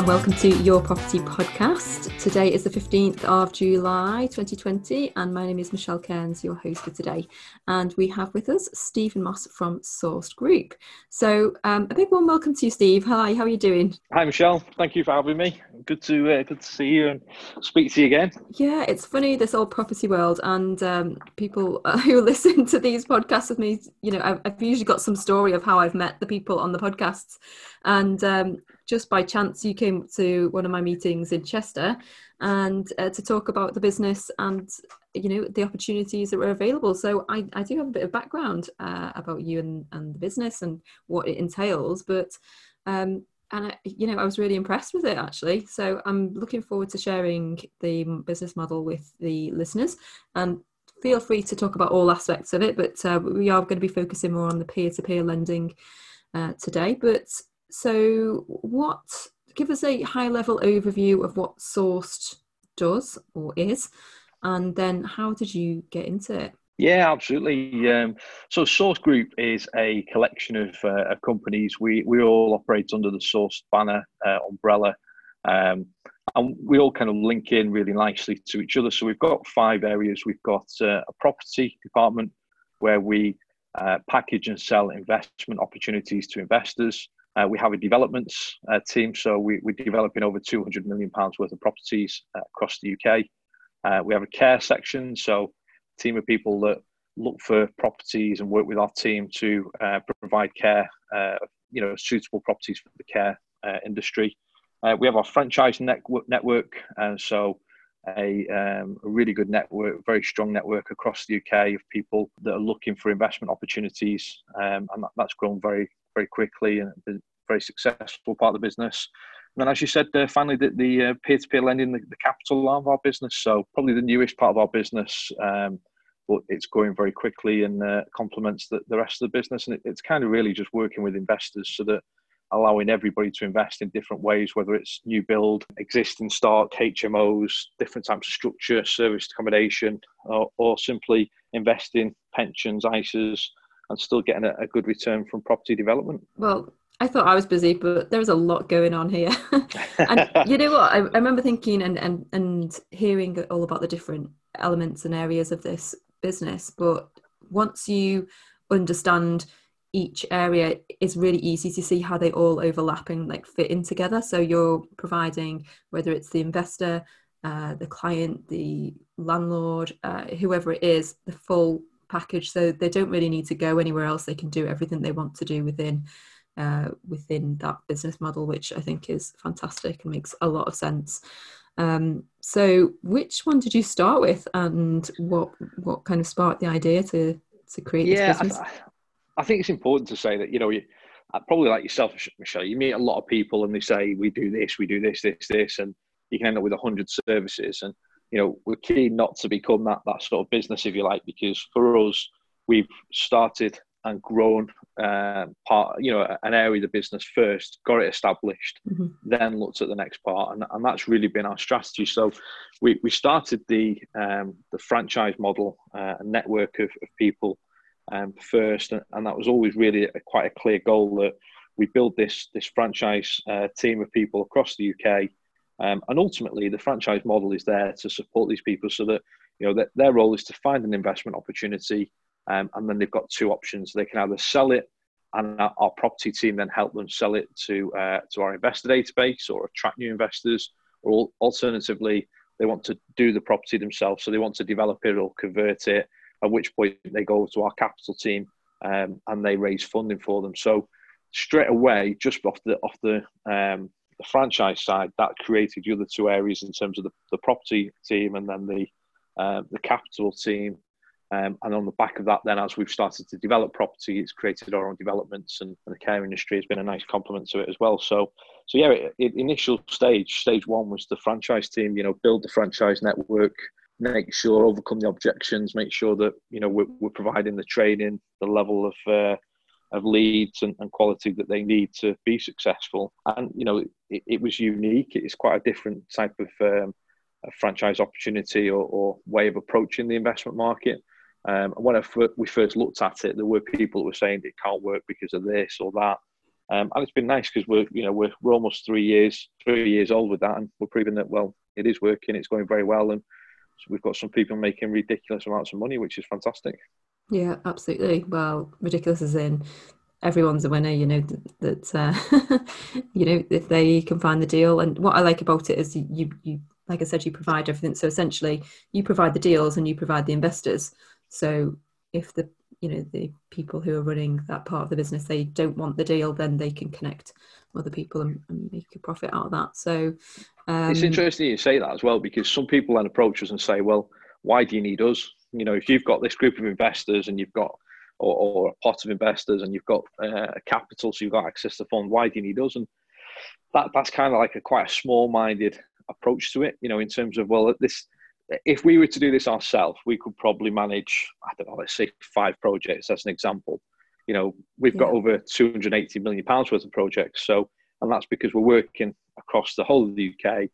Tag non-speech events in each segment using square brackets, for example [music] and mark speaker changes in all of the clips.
Speaker 1: and welcome to Your Property Podcast. Today is the 15th of July 2020, and my name is Michelle Cairns, your host for today. And we have with us Stephen Moss from Sourced Group. So, um, a big warm welcome to you, Steve. Hi, how are you doing?
Speaker 2: Hi, Michelle. Thank you for having me. Good to uh, good to see you and speak to you again.
Speaker 1: Yeah, it's funny this old property world, and um, people [laughs] who listen to these podcasts with me, you know, I've, I've, usually got some story of how I've met the people on the podcasts, and um, just by chance you came to one of my meetings in Chester and uh, to talk about the business and you know the opportunities that were available. So I, I do have a bit of background uh, about you and, and the business and what it entails but um, and I, you know I was really impressed with it actually. So I'm looking forward to sharing the business model with the listeners. And feel free to talk about all aspects of it but uh, we are going to be focusing more on the peer-to-peer lending uh, today. But so, what give us a high level overview of what Sourced does or is, and then how did you get into it?
Speaker 2: Yeah, absolutely. Um, so, Sourced Group is a collection of, uh, of, companies. We we all operate under the Sourced banner uh, umbrella, um, and we all kind of link in really nicely to each other. So, we've got five areas. We've got uh, a property department where we uh, package and sell investment opportunities to investors. Uh, we have a developments uh, team, so we, are developing over 200 million pounds worth of properties uh, across the UK. Uh, we have a care section, so a team of people that look for properties and work with our team to uh, provide care, uh, you know, suitable properties for the care industry. we have our franchise network, network and so a, um, a, really good network, very strong network across the UK of people that are looking for investment opportunities, um, and that, that's grown very very quickly and very successful part of the business. And then, as you said, uh, finally, the, the uh, peer-to-peer lending, the, the, capital arm of our business. So probably the newest part of our business, um, but it's growing very quickly and uh, complements the, the rest of the business. And it, it's kind of really just working with investors so that allowing everybody to invest in different ways, whether it's new build, existing stock, HMOs, different types of structure, service accommodation, or, or simply investing pensions, ISAs, and still getting a, a good return from property development.
Speaker 1: Well, I thought I was busy, but there was a lot going on here. [laughs] and you know what? I, I, remember thinking and, and, and hearing all about the different elements and areas of this business. But once you understand each area, it's really easy to see how they all overlap and like fit in together. So you're providing whether it's the investor, uh, the client, the landlord, uh, whoever it is, the full package so they don't really need to go anywhere else. They can do everything they want to do within uh, within that business model which i think is fantastic and makes a lot of sense. Um, so which one did you start with and what what kind of sparked the idea to to create yeah, this business?
Speaker 2: I, I think it's important to say that you know you, uh, probably like yourself michelle you meet a lot of people and they say we do this we do this this this and you can end up with a hundred services and you know, we're keen not to become that that sort of business, if you like, because for us, we've started and grown uh, part, you know, an area of the business first, got it established, mm-hmm. then looked at the next part, and, and that's really been our strategy. So, we, we started the um, the franchise model, uh, a network of, of people um, first, and, and, that was always really a, quite a clear goal that we build this this franchise uh, team of people across the UK um, and ultimately, the franchise model is there to support these people so that you know that their role is to find an investment opportunity, um, and then they've got two options: they can either sell it, and our, our property team then help them sell it to uh, to our investor database or attract new investors, or alternatively, they want to do the property themselves, so they want to develop it or convert it. At which point, they go to our capital team um, and they raise funding for them. So straight away, just off the off the um, the franchise side, that created the other two areas in terms of the, the property team and then the uh, the capital team. Um, and on the back of that, then as we've started to develop property, it's created our own developments, and, and the care industry has been a nice complement to it as well. So, so yeah, it, it, initial stage, stage one was the franchise team. You know, build the franchise network, make sure overcome the objections, make sure that you know we're, we're providing the training, the level of uh, of leads and, and, quality that they need to be successful. And you know, it, it was unique. It's quite a different type of um, franchise opportunity or, or, way of approaching the investment market. Um, when we first looked at it, there were people who were saying it can't work because of this or that. Um, and it's been nice because we're you know we're, we're almost three years three years old with that, and we're proving that well it is working, it's going very well, and so we've got some people making ridiculous amounts of money, which is fantastic.
Speaker 1: Yeah, absolutely. Well, ridiculous is in everyone's a winner. You know that uh, [laughs] you know if they can find the deal, and what I like about it is you you like I said you provide everything. So essentially, you provide the deals and you provide the investors. So if the you know the people who are running that part of the business they don't want the deal then they can connect other people and, and make a profit out of that so
Speaker 2: um, it's interesting you say that as well because some people then approach us and say well why do you need us you know if you've got this group of investors and you've got or, or a pot of investors and you've got uh, capital so you've got access to fund why do you need us and that that's kind of like a quite a small minded approach to it you know in terms of well this if we were to do this ourselves, we could probably manage, I don't know, let's say five projects as an example. You know, we've got over 280 million pounds worth of projects. So, and that's because we're working across the whole of the UK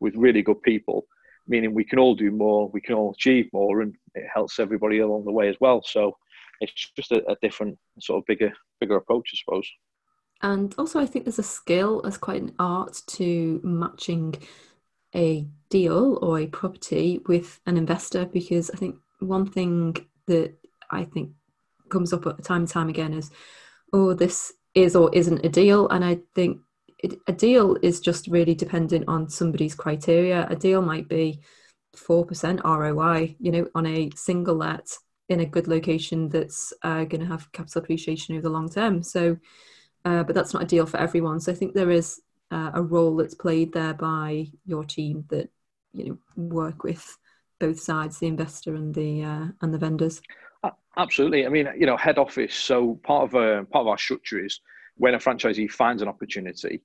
Speaker 2: with really good people, meaning we can all do more, we can all achieve more, and it helps everybody along the way as well. So, it's just a, a different sort of bigger, bigger approach, I suppose.
Speaker 1: And also, I think there's a skill, as quite an art to matching a deal or a property with an investor because I think one thing that I think comes up time and time again is, oh, this is or isn't a deal. And I think it, a deal is just really dependent on somebody's criteria. A deal might be 4% ROI, you know, on a single let in a good location that's uh, going to have capital appreciation over the long term. So, uh, but that's not a deal for everyone. So I think there is uh, a role that's played there by your team that you know work with both sides, the investor and the uh, and the vendors.
Speaker 2: Absolutely. I mean, you know, head office. So part of uh, part of our structure is when a franchisee finds an opportunity,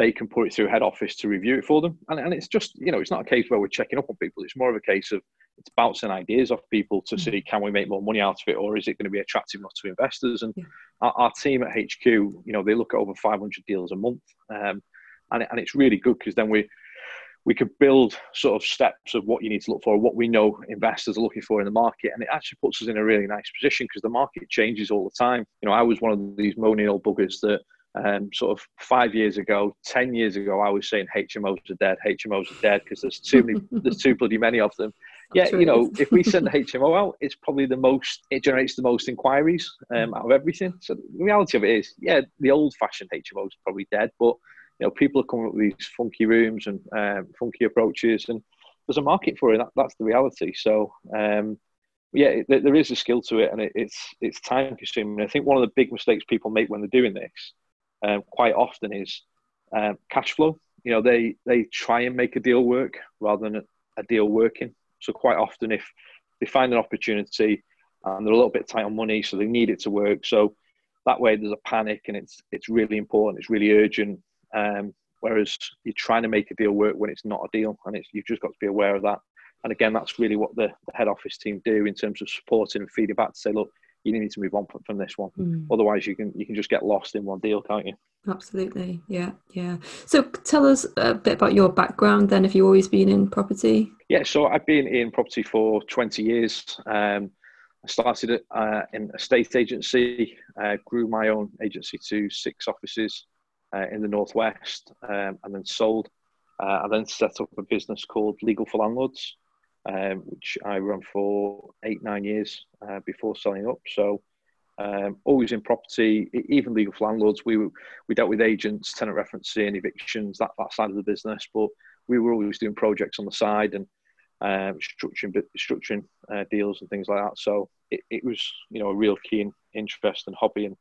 Speaker 2: they can put it through head office to review it for them. And, and it's just, you know, it's not a case where we're checking up on people. It's more of a case of it's bouncing ideas off people to mm-hmm. see can we make more money out of it or is it going to be attractive enough to investors? And yeah. our, our, team at HQ, you know, they look at over 500 deals a month. Um, and, and it's really good because then we we could build sort of steps of what you need to look for, what we know investors are looking for in the market, and it actually puts us in a really nice position because the market changes all the time. You know, I was one of these moaning old buggers that um, sort of five years ago, ten years ago, I was saying HMOs are dead, HMOs are dead because there's too many, there's too bloody many of them. [laughs] Yeah, you know, if we send the HMO out, it's probably the most, it generates the most inquiries um, out of everything. So the reality of it is, yeah, the old-fashioned HMOs are probably dead, but you know, people are coming up with these funky rooms and um, funky approaches, and there's a market for it. That, that's the reality. So, um, yeah, there is a skill to it, and it's it's time consuming. I think one of the big mistakes people make when they're doing this, um, quite often, is um, cash flow. You know, they they try and make a deal work rather than a, deal working. So quite often, if they find an opportunity and they're a little bit tight on money, so they need it to work. So that way, there's a panic, and it's it's really important. It's really urgent um, whereas you're trying to make a deal work when it's not a deal, and it's, you've just got to be aware of that. And again, that's really what the, the head office team do in terms of supporting and feeding back to say, look, you need to move on from this one. Mm. Otherwise, you can you can just get lost in one deal, can't you?
Speaker 1: Absolutely, yeah, yeah. So, tell us a bit about your background. Then, have you always been in property?
Speaker 2: Yeah, so I've been in property for twenty years. Um, I started uh, in a state agency, uh, grew my own agency to six offices, uh, in the northwest, um, and then sold. Uh, I then set up a business called Legal for Landlords, um, which I ran for eight nine years uh, before selling up. So. Um, always in property, even legal landlords. We we dealt with agents, tenant referencing, evictions, that, that side of the business. But we were always doing projects on the side and um, structuring structuring uh, deals and things like that. So it, it was you know a real keen interest and hobby. And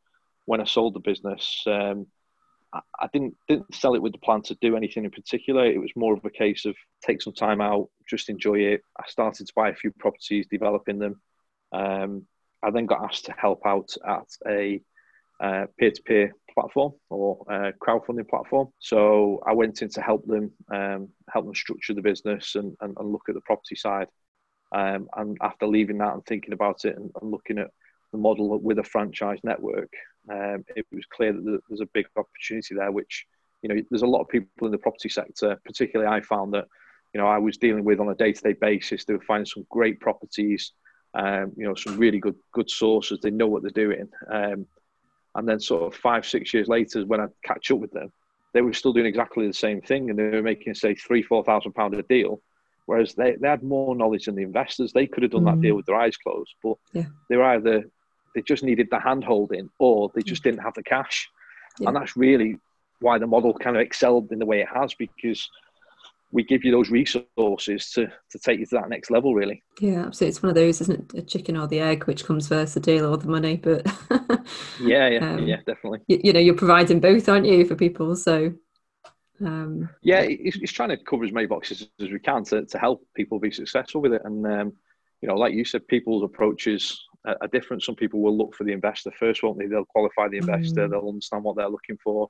Speaker 2: when I sold the business, um, I didn't didn't sell it with the plan to do anything in particular. It was more of a case of take some time out, just enjoy it. I started to buy a few properties, developing them. Um, I then got asked to help out at a uh, peer-to-peer platform or uh, crowdfunding platform. So I went in to help them, um, help them structure the business and, and, and look at the property side. Um, and after leaving that and thinking about it and, and looking at the model with a franchise network, um, it was clear that there's a big opportunity there. Which you know, there's a lot of people in the property sector. Particularly, I found that you know I was dealing with on a day-to-day basis. They were finding some great properties. Um, you know, some really good good sources. They know what they're doing. Um, And then sort of five, six years later, when I catch up with them, they were still doing exactly the same thing, and they were making say three, four thousand pound a deal, whereas they, they had more knowledge than the investors. They could have done mm. that deal with their eyes closed, but yeah. they were either they just needed the hand holding or they just didn't have the cash, yeah. and that's really why the model kind of excelled in the way it has because we give you those resources to to take you to that next level really.
Speaker 1: Yeah absolutely. It's one of those isn't it? A chicken or the egg which comes first the deal or the money but [laughs]
Speaker 2: yeah yeah um, yeah definitely.
Speaker 1: you, you, know you're providing both aren't you for people? So um,
Speaker 2: yeah it's, it's, trying to cover as many boxes as we can to, to help people be successful with it. And um, you know like you said people's approaches are, are, different some people will look for the investor first won't they they'll qualify the investor mm. they'll understand what they're looking for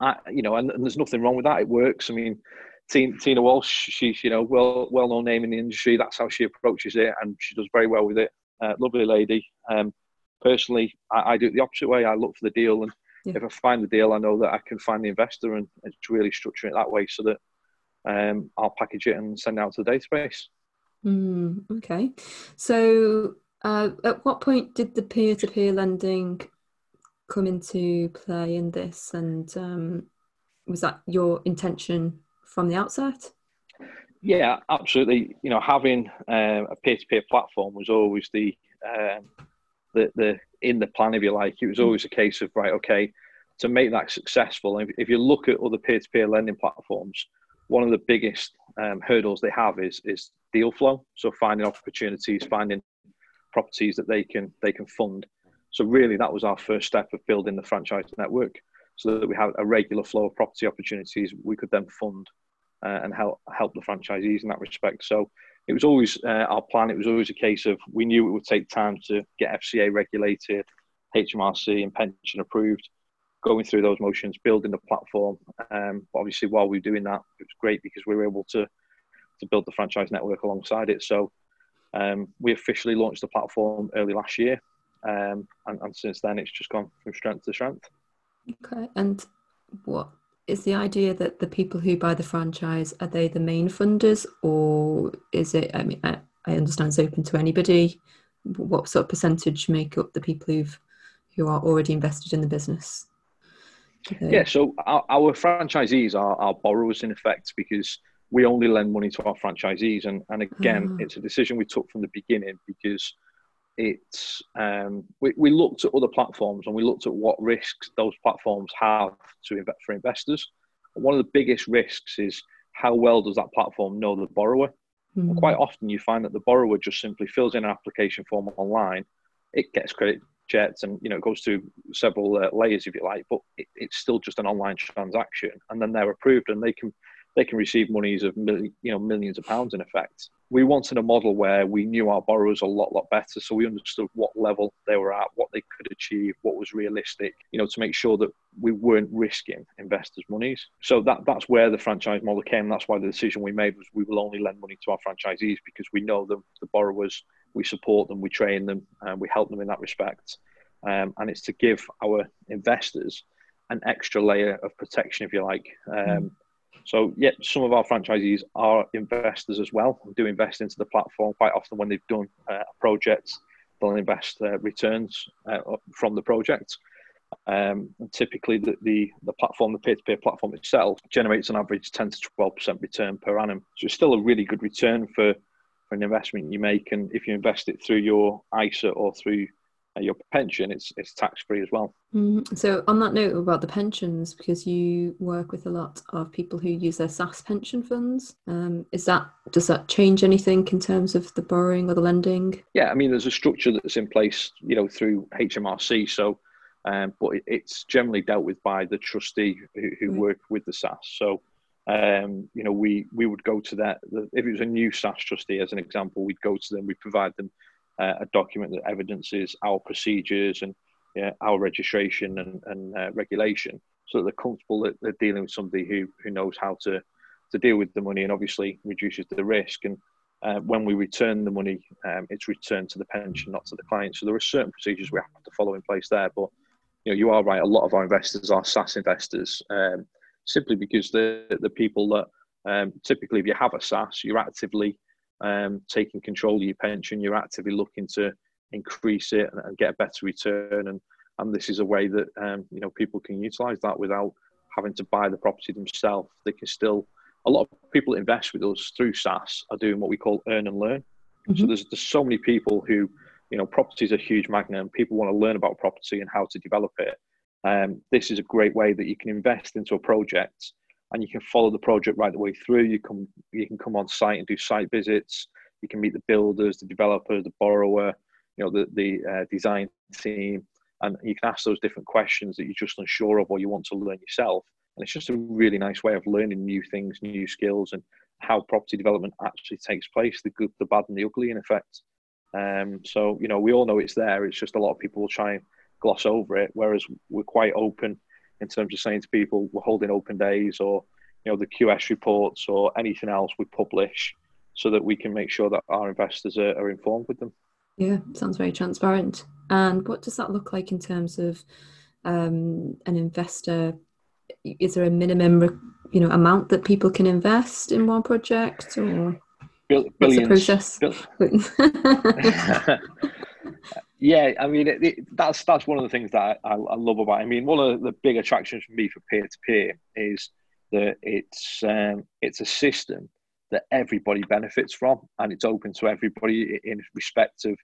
Speaker 2: I, you know and, and there's nothing wrong with that it works i mean Tina, Tina Walsh, she's you know well well known name in the industry. That's how she approaches it, and she does very well with it. Uh, lovely lady. Um, personally, I, I, do it the opposite way. I look for the deal, and yeah. if I find the deal, I know that I can find the investor, and it's really structuring it that way so that um, I'll package it and send it out to the database.
Speaker 1: Mm, okay, so uh, at what point did the peer-to-peer lending come into play in this, and um, was that your intention from the outset?
Speaker 2: Yeah, absolutely. You know, having um, a peer-to-peer platform was always the um, the the in the plan, if you like. It was always a case of right, okay, to make that successful. If, if you look at other peer-to-peer lending platforms, one of the biggest um, hurdles they have is is deal flow. So finding opportunities, finding properties that they can they can fund. So really, that was our first step of building the franchise network, so that we have a regular flow of property opportunities we could then fund uh, and help help the franchisees in that respect. So it was always uh, our plan. It was always a case of we knew it would take time to get FCA regulated, HMRC and pension approved, going through those motions, building the platform. Um, but obviously, while we were doing that, it was great because we were able to to build the franchise network alongside it. So um, we officially launched the platform early last year, um, and, and since then it's just gone from strength to strength.
Speaker 1: Okay, and what is the idea that the people who buy the franchise are they the main funders or is it i mean i, I understand it's open to anybody what sort of percentage make up the people who've who are already invested in the business
Speaker 2: yeah so our, our franchisees are our borrowers in effect because we only lend money to our franchisees and, and again oh. it's a decision we took from the beginning because it's um, we, we looked at other platforms and we looked at what risks those platforms have to invest for investors. One of the biggest risks is how well does that platform know the borrower? Mm. quite often you find that the borrower just simply fills in an application form online, it gets credit checked, and you know it goes through several uh, layers if you like, but it, it's still just an online transaction, and then they're approved and they can they can receive monies of you know millions of pounds in effect. We wanted a model where we knew our borrowers a lot, lot better, so we understood what level they were at, what they could achieve, what was realistic, you know, to make sure that we weren't risking investors' monies. So that that's where the franchise model came. That's why the decision we made was we will only lend money to our franchisees because we know them, the borrowers, we support them, we train them, and we help them in that respect. Um, and it's to give our investors an extra layer of protection, if you like. Um, mm so, yeah, some of our franchisees are investors as well, do invest into the platform quite often when they've done uh, a project, they'll invest uh, returns uh, from the project. Um, and typically, the, the, the platform, the peer to peer platform itself, generates an average 10 to 12% return per annum. So, it's still a really good return for, for an investment you make. And if you invest it through your ISA or through your pension, it's it's tax free as well.
Speaker 1: Mm, so, on that note about the pensions, because you work with a lot of people who use their SSAS pension funds, um, is that does that change anything in terms of the borrowing or the lending?
Speaker 2: Yeah, I mean, there's a structure that's in place, you know, through HMRC. So, um, but it's generally dealt with by the trustee who, who right. work with the SSAS. So. Um, you know, we we would go to that. If it was a new SSAS trustee, as an example, we'd go to them. We'd provide them uh, a document that evidences our procedures and yeah, our registration and, and uh, regulation so that they're comfortable that they're dealing with somebody who, who knows how to, to deal with the money and obviously reduces the risk. And uh, when we return the money, um, it's returned to the pension, not to the client. So there are certain procedures we have to follow in place there. But you know, you are right. A lot of our investors are SSAS investors, um, simply because the the people that um, typically, if you have a SSAS, you're actively um, taking control of your pension, you're actively looking to increase it and, and, get a better return. And and this is a way that um, you know people can utilize that without having to buy the property themselves. They can still. A lot of people that invest with us through SSAS are doing what we call earn and learn. Mm-hmm. So there's there's so many people who, you know, property is a huge magnet, and people want to learn about property and how to develop it. Um, this is a great way that you can invest into a project and you can follow the project right the way through. You can you can come on site and do site visits. You can meet the builders, the developer, the borrower, you know, the the uh, design team, and you can ask those different questions that you're just unsure of or you want to learn yourself. And it's just a really nice way of learning new things, new skills, and how property development actually takes place the good, the bad, and the ugly, in effect. Um, so, you know, we all know it's there. It's just a lot of people will try and gloss over it, whereas we're quite open in terms of saying to people, we're holding open days or, you know, the QS reports or anything else we publish so that we can make sure that our investors are, are informed with them.
Speaker 1: Yeah, sounds very transparent. And what does that look like in terms of um, an investor? Is there a minimum, you know, amount that people can invest in one project, or
Speaker 2: billions? process? [laughs] [laughs] [laughs] yeah, I mean, it, it, that's that's one of the things that I, I, love about. It. I mean, one of the big attractions for me for peer to peer is that it's um, it's a system that everybody benefits from, and it's open to everybody in respect of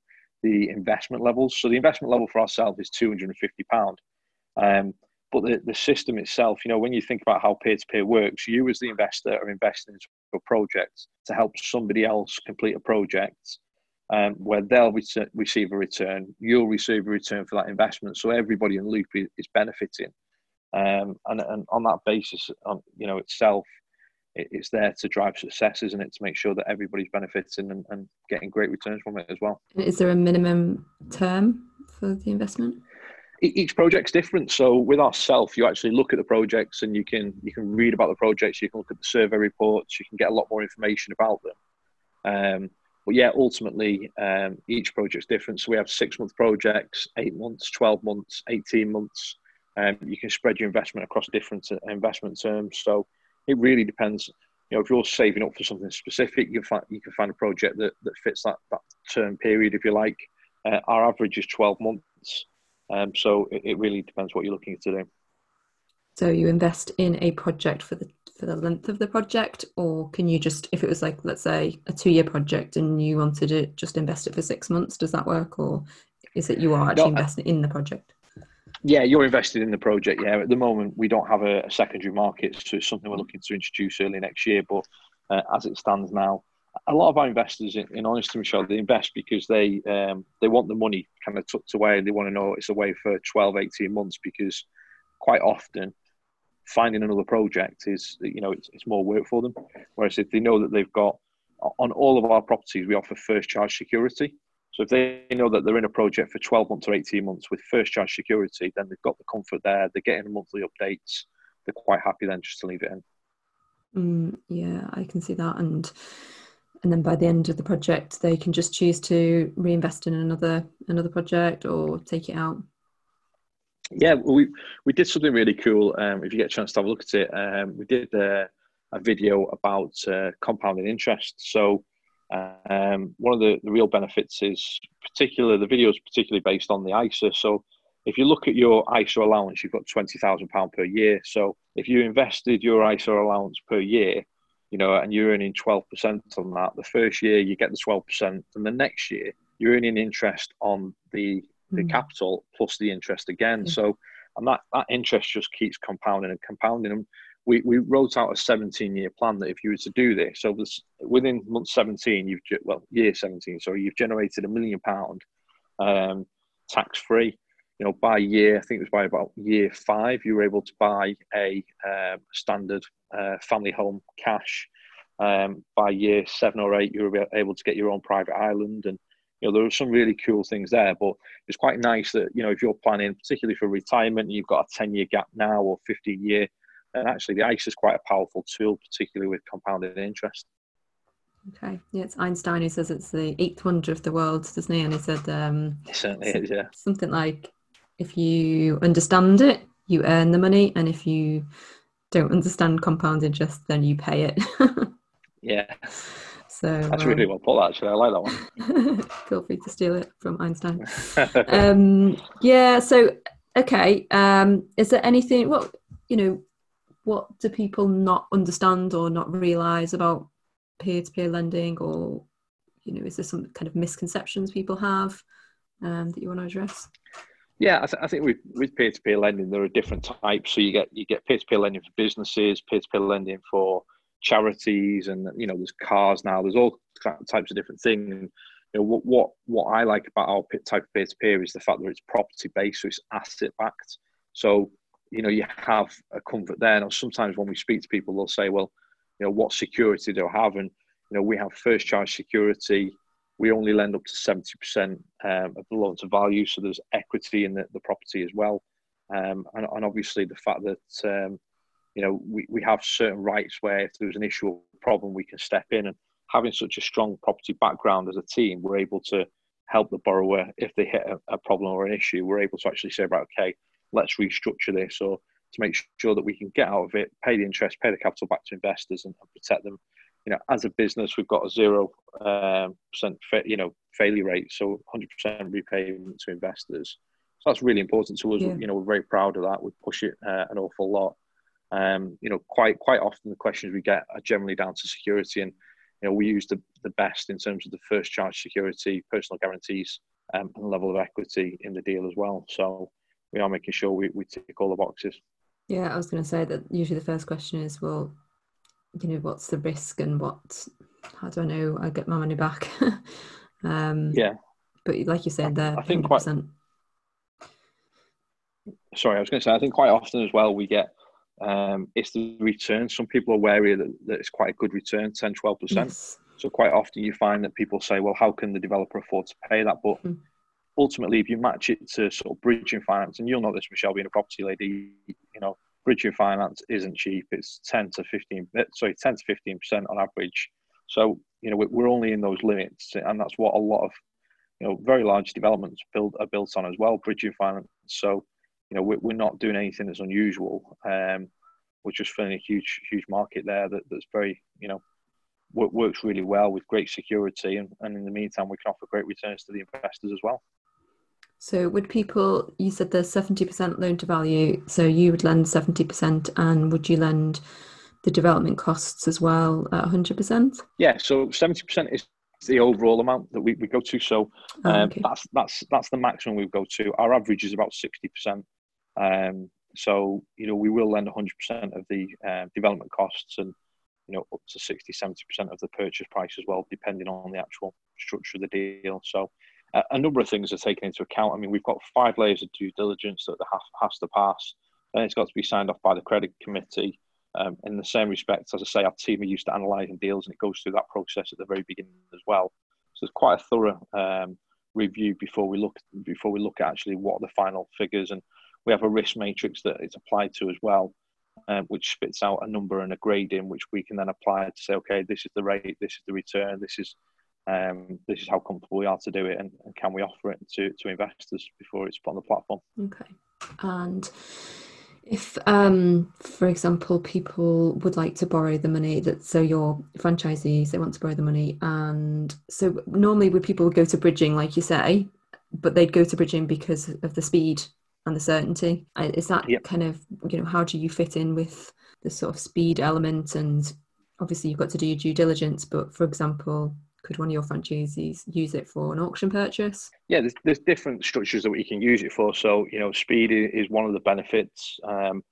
Speaker 2: the investment levels. So the investment level for ourselves is two hundred and fifty pound. Um, but the, the system itself, you know, when you think about how peer to peer works, you as the investor are investing into a project to help somebody else complete a project um, where they'll re- receive a return, you'll receive a return for that investment. So everybody in the loop is, is benefiting. Um, and, and on that basis, um, you know, itself, it's there to drive success, isn't it? To make sure that everybody's benefiting and, and getting great returns from it as well.
Speaker 1: Is there a minimum term for the investment?
Speaker 2: Each project's different. So with ourself, you actually look at the projects and you can you can read about the projects. You can look at the survey reports. You can get a lot more information about them. Um, but yeah, ultimately, um, each project's different. So we have six month projects, eight months, twelve months, eighteen months. Um, you can spread your investment across different uh, investment terms. So it really depends. You know, if you're saving up for something specific, you can find you can find a project that, that fits that, that term period, if you like. Uh, our average is 12 months, um, so it, it really depends what you're looking to do.
Speaker 1: So you invest in a project for the for the length of the project, or can you just, if it was like let's say a two year project and you wanted to just invest it for six months, does that work, or is it you are actually no, investing in the project?
Speaker 2: Yeah, you're invested in the project. Yeah, at the moment we don't have a, a secondary market, so it's something we're looking to introduce early next year. But uh, as it stands now, a lot of our investors, in, in honesty, Michelle, they invest because they um, they want the money kind of tucked away. They want to know it's away for 12, 18 months because quite often finding another project is you know it's, it's more work for them. Whereas if they know that they've got on all of our properties, we offer first charge security. So if they know that they're in a project for 12 months or 18 months with first charge security, then they've got the comfort there. They're getting monthly updates. They're quite happy then just to leave it in.
Speaker 1: Mm, yeah, I can see that. And and then by the end of the project, they can just choose to reinvest in another another project or take it out.
Speaker 2: Yeah, we we did something really cool. Um, if you get a chance to have a look at it, um, we did uh, a video about uh, compounding interest. So um, one of the, the real benefits is particular the video is particularly based on the ISA. So if you look at your ISA allowance, you've got twenty thousand pound per year. So if you invested your ISA allowance per year, you know, and you're earning twelve percent on that, the first year you get the twelve percent, and the next year you're earning interest on the the mm. capital plus the interest again. Mm. So and that that interest just keeps compounding and compounding. And we, we wrote out a 17 year plan that if you were to do this, so this, within month 17, you've well year 17, sorry, you've generated a million pound um, tax free. You know, by year, I think it was by about year five, you were able to buy a um, standard uh, family home cash. Um, by year seven or eight, you were able to get your own private island, and you know there are some really cool things there. But it's quite nice that you know if you're planning, particularly for retirement, you've got a 10 year gap now or 15 year and actually, the ISA is quite a powerful tool, particularly with compounded interest.
Speaker 1: Okay, yeah, it's Einstein who says it's the eighth wonder of the world, doesn't he? And he said, um,
Speaker 2: it certainly is, yeah,
Speaker 1: something like if you understand it, you earn the money, and if you don't understand compound interest, then you pay it. [laughs]
Speaker 2: yeah. So that's um, really well put. Actually, I like that one. [laughs]
Speaker 1: feel free to steal it from Einstein. [laughs] um, yeah. So okay, um, is there anything? What you know? What do people not understand or not realize about peer-to-peer lending, or you know, is there some kind of misconceptions people have um, that you want to address?
Speaker 2: Yeah, I, th- I, think with, with peer-to-peer lending, there are different types. So you get you get peer-to-peer lending for businesses, peer-to-peer lending for charities, and you know, there's cars now. There's all types of different things you know, what, what, what I like about our type of peer-to-peer is the fact that it's property-based, so it's asset-backed. So, you know, you have a comfort there. Now, sometimes when we speak to people, they'll say, well, you know, what security do I have? And, you know, we have first charge security. We only lend up to 70% um, of the loan to value. So there's equity in the, the property as well. Um, and, and, obviously the fact that, um, you know, we, we have certain rights where if there's an issue or problem, we can step in. And having such a strong property background as a team, we're able to help the borrower if they hit a, a problem or an issue. We're able to actually say, right, okay, let's restructure this or to make sure that we can get out of it, pay the interest, pay the capital back to investors, and, and protect them. You know, as a business, we've got a zero um, percent, fa- you know, failure rate, so 100% repayment to investors. So that's really important to us. Yeah. You know, we're very proud of that. We push it uh, an awful lot. Um, you know, quite quite often the questions we get are generally down to security, and you know, we use the, the best in terms of the first charge security, personal guarantees, um, and level of equity in the deal as well. So we are making sure we, we tick all the boxes.
Speaker 1: Yeah, I was going to say that usually the first question is, well, you know, what's the risk and what, how do I know I get my money back? [laughs]
Speaker 2: um, yeah.
Speaker 1: But like you said, there, I think 100%. quite.
Speaker 2: Sorry, I was going to say, I think quite often as well we get um, it's the return. Some people are wary that, that it's quite a good return, 10, 12%. Yes. So quite often you find that people say, well, how can the developer afford to pay that? But mm. ultimately, if you match it to sort of bridging finance, and you'll know this, Michelle, being a property lady, you know, bridging finance isn't cheap. It's 10 to 15, eh, sorry, 10 to 15% on average. So, you know, we're only in those limits. And that's what a lot of, you know, very large developments build are built on as well, bridging finance. So, you know, we're, we're not doing anything that's unusual. Um, we're just filling a huge, huge market there that, that's very, you know, works really well with great security. And, and in the meantime, we can offer great returns to the investors as well.
Speaker 1: So, would people, you said there's 70% loan to value, so you would lend 70%, and would you lend the development costs as well at 100%?
Speaker 2: Yeah, so 70% is the overall amount that we, we go to. So oh, um, okay. that's that's that's the maximum we go to. Our average is about sixty percent. Um, so, you know, we will lend 100% of the uh, development costs and, you know, up to 60, 70% of the purchase price as well, depending on the actual structure of the deal. So, uh, a number of things are taken into account. I mean, we've got five layers of due diligence that has, has to pass. and it's got to be signed off by the credit committee. Um, in the same respect, as I say, our team are used to analysing deals, and it goes through that process at the very beginning as well. So it's quite a thorough um, review before we look before we look at actually what are the final figures and we have a risk matrix that it's applied to as well, um, which spits out a number and a grading, which we can then apply to say, okay, this is the rate, this is the return, this is um, this is how comfortable we are to do it, and, and can we offer it to, to investors before it's put on the platform?
Speaker 1: Okay, and if um, for example people would like to borrow the money that so your franchisees they want to borrow the money and so normally would people go to bridging like you say but they'd go to bridging because of the speed and the certainty. Is that yep. kind of you know how do you fit in with the sort of speed element? And obviously you've got to do your due diligence, but for example, could one of your franchisees use it for an auction purchase?
Speaker 2: Yeah, there's, there's different structures that we can use it for. So you know, speed is one of the benefits. Um,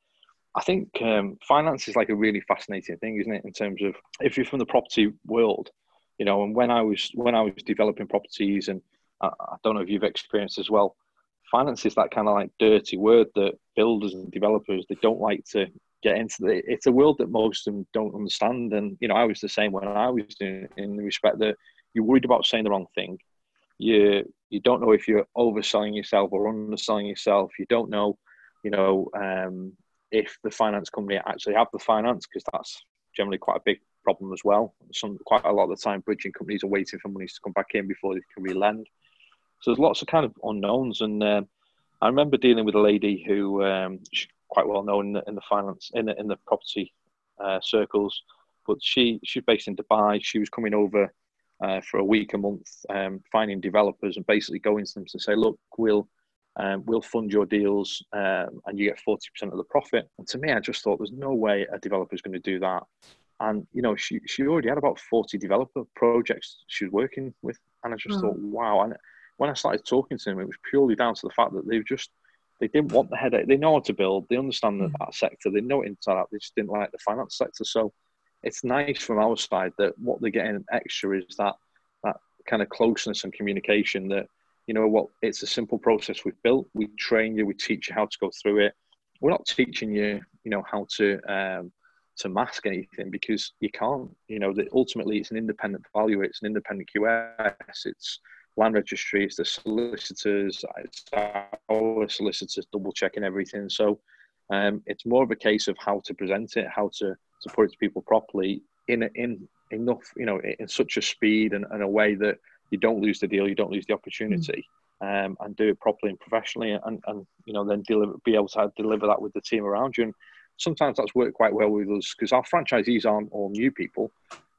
Speaker 2: I think um, finance is like a really fascinating thing, isn't it? In terms of if you're from the property world, you know, and when I was when I was developing properties, and I, I don't know if you've experienced as well, finance is that kind of like dirty word that builders and developers they don't like to get into the, it's a world that most of them don't understand. And you know i was the same when i was doing in the respect that you're worried about saying the wrong thing. You you don't know if you're overselling yourself or underselling yourself. You don't know you know um, if the finance company actually have the finance because that's generally quite a big problem as well. Some quite a lot of the time bridging companies are waiting for monies to come back in before they can re-lend so there's lots of kind of unknowns, and um, I remember dealing with a lady who um, she's quite well known in the, in the finance in the, in the property uh, circles, but she she's based in Dubai. She was coming over uh, for a week, a month, um, finding developers and basically going to them to say, look, we'll Um, we'll fund your deals um, and you get 40% of the profit. And to me, I just thought there's no way a developer is going to do that. And, you know, she, she already had about 40 developer projects she was working with. And I just mm. thought, wow. And when I started talking to them, it was purely down to the fact that they've just, they didn't want the headache. They know how to build. They understand mm. that sector. They know it inside out. They just didn't like the finance sector. So it's nice from our side that what they're getting extra is that that kind of closeness and communication that you know what it's a simple process we've built we train you we teach you how to go through it we're not teaching you you know how to um, to mask anything because you can't you know that ultimately it's an independent valuer it's an independent qs it's land registry it's the solicitors it's our solicitors double checking everything so um, it's more of a case of how to present it how to to put it to people properly in in enough you know in such a speed and, and a way that you don't lose the deal, you don't lose the opportunity, um, and do it properly and professionally, and, and you know then deliver, be able to deliver that with the team around you. And sometimes that's worked quite well with us because our franchisees aren't all new people.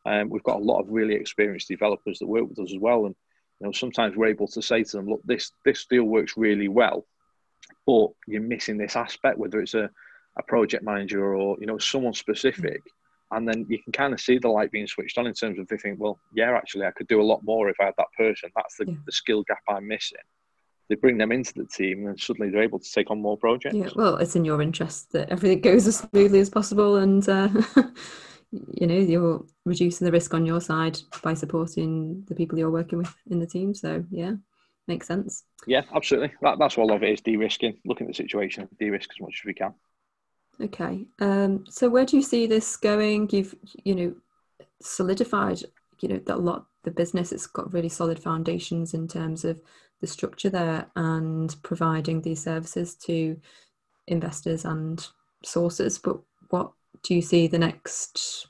Speaker 2: Um, we've got a lot of really experienced developers that work with us as well, and you know sometimes we're able to say to them, look, this this deal works really well, but you're missing this aspect, whether it's a a project manager or you know someone specific and then you can kind of see the light being switched on in terms of they think, well, yeah, actually, I could do a lot more if I had that person. That's the, yeah. the skill gap I'm missing. They bring them into the team, and suddenly they're able to take on more projects.
Speaker 1: Yeah, well, it's in your interest that everything goes as smoothly as possible, and uh, [laughs] you know you're reducing the risk on your side by supporting the people you're working with in the team. So yeah, makes sense.
Speaker 2: Yeah, absolutely. That, that's what I love it is de-risking, looking at the situation, de-risk as much as we can.
Speaker 1: Okay. Um, so where do you see this going? You've, you know, solidified, you know, that a lot the business it's got really solid foundations in terms of the structure there and providing these services to investors and sources. But what do you see the next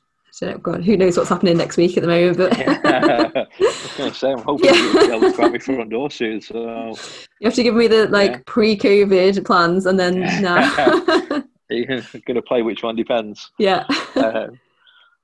Speaker 1: God, who knows what's happening next week at the moment? But [laughs]
Speaker 2: yeah. I was going to say, I'm hoping yeah. you'll be able [laughs] to grab me front door soon. So
Speaker 1: you have to give me the like yeah. pre-COVID plans, and then now. [laughs]
Speaker 2: You're going to play which one depends.
Speaker 1: Yeah.
Speaker 2: um,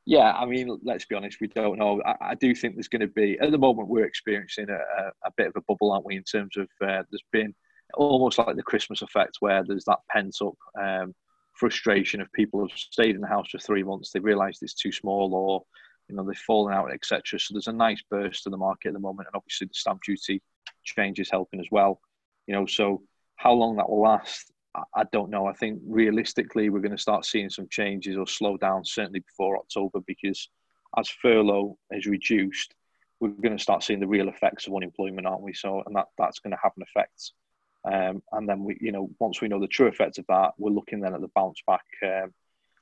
Speaker 2: yeah, I mean, let's be honest, we don't know. I, I, do think there's going to be, at the moment, we're experiencing a, a, a bit of a bubble, aren't we, in terms of uh, there's been almost like the Christmas effect where there's that pent up um, frustration of people who've stayed in the house for three months, they've realised it's too small or, you know, they've fallen out, etc. So there's a nice burst in the market at the moment. And obviously the stamp duty change is helping as well. You know, so how long that will last, I don't know. I think realistically, we're going to start seeing some changes or slow down certainly before October because as furlough is reduced, we're going to start seeing the real effects of unemployment, aren't we? So, and that, that's going to have an effect. Um, and then we, you know, once we know the true effects of that, we're looking then at the bounce back. Um,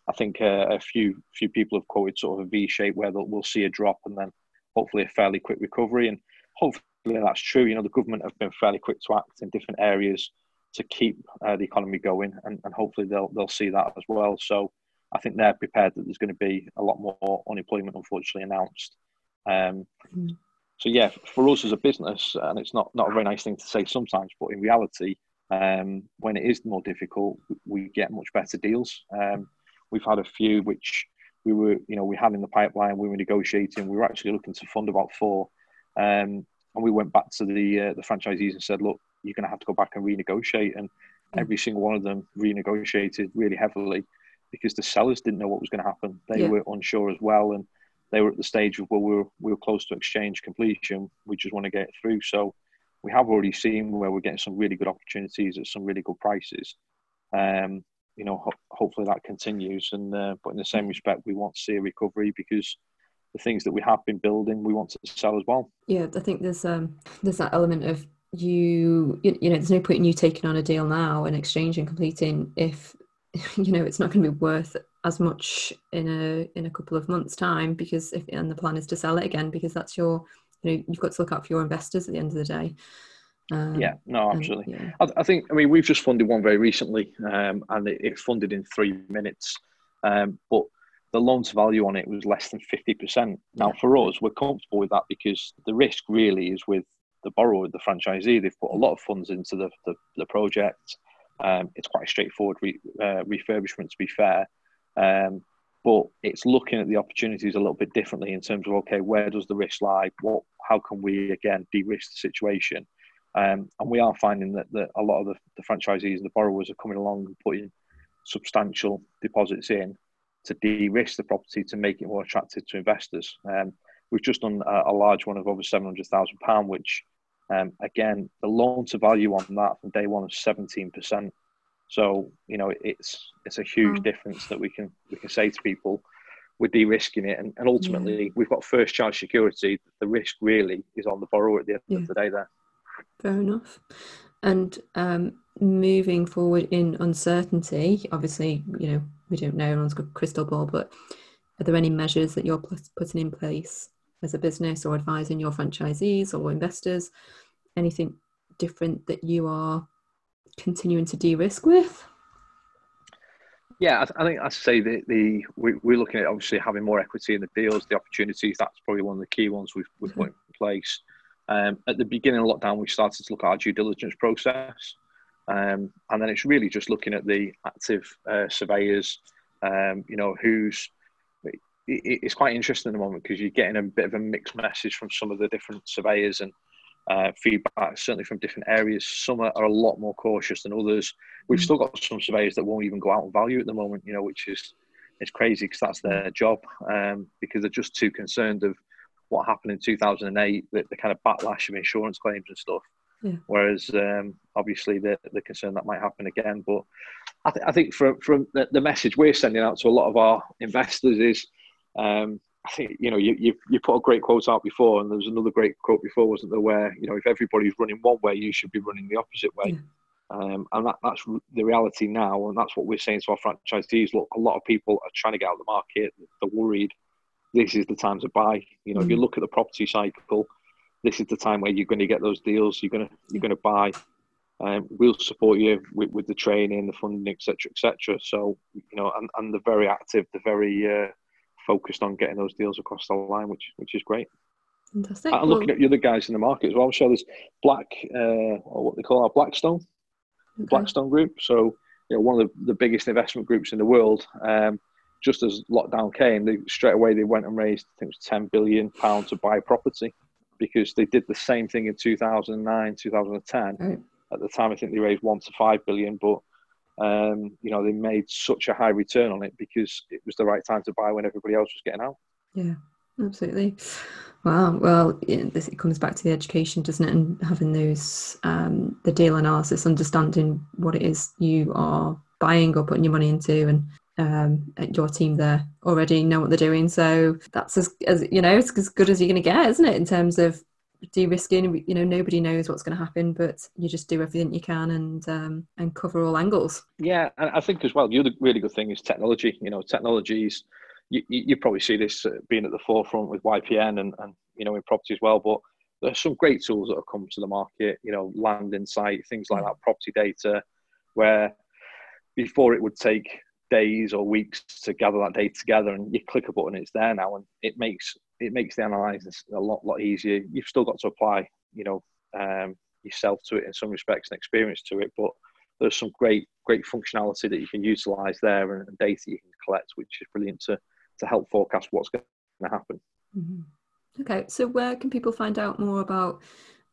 Speaker 2: I think uh, a few few people have quoted sort of a V shape where we'll see a drop and then hopefully a fairly quick recovery. And hopefully that's true. You know, the government have been fairly quick to act in different areas to keep uh, the economy going, and, and hopefully they'll they'll see that as well. So I think they're prepared that there's going to be a lot more unemployment, unfortunately, announced. Um, mm. So yeah, for us as a business, and it's not not a very nice thing to say sometimes, but in reality, um, when it is more difficult, we get much better deals. Um, we've had a few which we were, you know, we had in the pipeline. We were negotiating. We were actually looking to fund about four, um, and we went back to the uh, the franchisees and said, look, you're going to have to go back and renegotiate. And mm. every single one of them renegotiated really heavily because the sellers didn't know what was going to happen. They yeah. were unsure as well, and they were at the stage of well, we were we were close to exchange completion. We just want to get through. So we have already seen where we're getting some really good opportunities at some really good prices. Um, you know, ho- hopefully that continues. And uh, but in the same respect, we want to see a recovery because the things that we have been building, we want to sell as well.
Speaker 1: Yeah, I think there's um there's that element of you you know there's no point in you taking on a deal now and exchanging completing if [laughs] you know it's not going to be worth as much in a in a couple of months time because if and the plan is to sell it again because that's your you know you've got to look out for your investors at the end of the day
Speaker 2: um, yeah no absolutely and, yeah. I, I, think i mean we've just funded one very recently um, and it, it, funded in three minutes um, but the loan to value on it was less than 50% now yeah. for us we're comfortable with that because the risk really is with the borrower, the franchisee. They've put a lot of funds into the, the, the project. Um, it's quite a straightforward re, uh, refurbishment, to be fair. Um, but it's looking at the opportunities a little bit differently in terms of okay, where does the risk lie? What, how can we again de-risk the situation? Um, and we are finding that, that a lot of the, the franchisees and the borrowers are coming along and putting substantial deposits in to de-risk the property to make it more attractive to investors. Um, we've just done a, a, large one of over seven hundred thousand pound, which um, again the loan to value on that from day one is seventeen percent. So you know it's it's a huge mm. difference that we can we can say to people we're de-risking it, and, and ultimately yeah. we've got first charge security. The risk really is on the borrower at the end yeah. of the day. There.
Speaker 1: Fair enough. And um, moving forward in uncertainty, obviously, you know, we don't know, everyone's got a crystal ball, but are there any measures that you're putting in place as a business or advising your franchisees or investors? Anything different that you are continuing to de-risk with?
Speaker 2: Yeah, I, th- I think I say the, the we, are looking at obviously having more equity in the deals, the opportunities. That's probably one of the key ones we've, we've put in place. Um, at the beginning of lockdown, we started to look at our due diligence process. Um, and then it's really just looking at the active uh, surveyors, um, you know, who's it, it's quite interesting at the moment because you're getting a bit of a mixed message from some of the different surveyors and uh, feedback, certainly from different areas. Some are, are, a lot more cautious than others. We've mm. still got some surveyors that won't even go out and value at the moment, you know, which is it's crazy because that's their job um, because they're just too concerned of what happened in 2008, the, the kind of backlash of insurance claims and stuff. Yeah. Whereas um, obviously the the concern that might happen again, but I, th- I think from from the, the, message we're sending out to a lot of our investors is, um, I [laughs] think you know you, you you put a great quote out before, and there was another great quote before, wasn't there? Where you know if everybody's running one way, you should be running the opposite way. Yeah. Um, and that, that's the reality now, and that's what we're saying to our franchisees. Look, a lot of people are trying to get out of the market. They're worried this is the time to buy. You know, mm. if you mm. look at the property cycle, this is the time where you're going to get those deals. You're going to you're going to buy. Um, we'll support you with, with the training, the funding, etc., etc. So you know, and, and they're very active. They're very uh, focused on getting those deals across the line, which which is great.
Speaker 1: Fantastic.
Speaker 2: And looking at the other guys in the market as well. So there's Black, uh, or what they call our Blackstone, okay. Blackstone Group. So you know, one of the, the biggest investment groups in the world. Um, just as lockdown came, they straight away they went and raised I think it was ten billion pounds to buy property because they did the same thing in 2009, 2010. Right. At the time, I think they raised one to five billion, but um, you know they made such a high return on it because it was the right time to buy when everybody else was getting out.
Speaker 1: Yeah, absolutely. Wow. Well, it, this, it comes back to the education, doesn't it? And having those um, the deal analysis, understanding what it is you are buying or putting your money into, and um, your team there already know what they're doing. So that's as, as you know, it's as good as you're going to get, isn't it? In terms of de-risking, you know, nobody knows what's going to happen, but you just do everything you can and um, and cover all angles.
Speaker 2: Yeah, and I think as well, the other really good thing is technology. You know, technologies. You, you probably see this uh, being at the forefront with YPN and, and you know in property as well, but there's some great tools that have come to the market. You know, Land Insight, things like that, property data, where before it would take days or weeks to gather that data together and you click a button it's there now and it makes it makes the analysis a lot lot easier you've still got to apply you know um, yourself to it in some respects and experience to it but there's some great great functionality that you can utilize there and, data you can collect which is brilliant to to help forecast what's going to happen
Speaker 1: mm-hmm. okay so where can people find out more about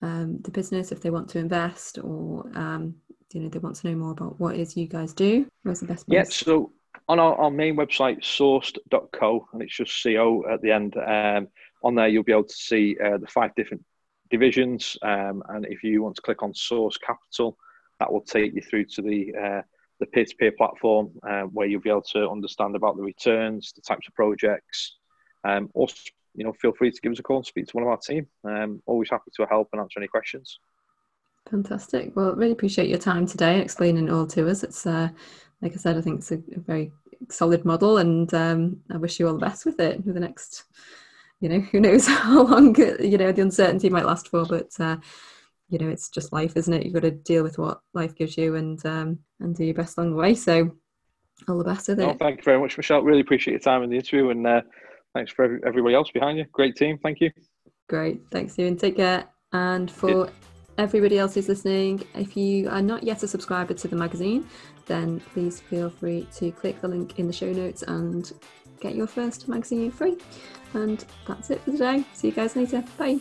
Speaker 1: um, the business if they want to invest or um, you know they want to know more about what is you guys do where's the best place?
Speaker 2: yeah so on our, our main website sourced.co and it's just co at the end um, on there you'll be able to see uh, the five different divisions um, and if you want to click on Sourced Capital that will take you through to the uh, the peer-to-peer platform uh, where you'll be able to understand about the returns the types of projects um, also you know feel free to give us a call and speak to one of our team um, always happy to help and answer any questions
Speaker 1: Fantastic. Well, really appreciate your time today explaining all to us. It's, uh, like I said, I think it's a, a very solid model, and um, I wish you all the best with it for the next, you know, who knows [laughs] how long, you know, the uncertainty might last for, but, uh, you know, it's just life, isn't it? You've got to deal with what life gives you and um, and do your best along the way. So, all the best with it.
Speaker 2: Oh, thank you very much, Michelle. Really appreciate your time in the interview, and uh, thanks for everybody else behind you. Great team. Thank you.
Speaker 1: Great. Thanks, you and Take care. And for everybody else who's listening, if you are not yet a subscriber to the magazine, then please feel free to click the link in the show notes and get your first magazine free. And that's it for today. See you guys later. Bye.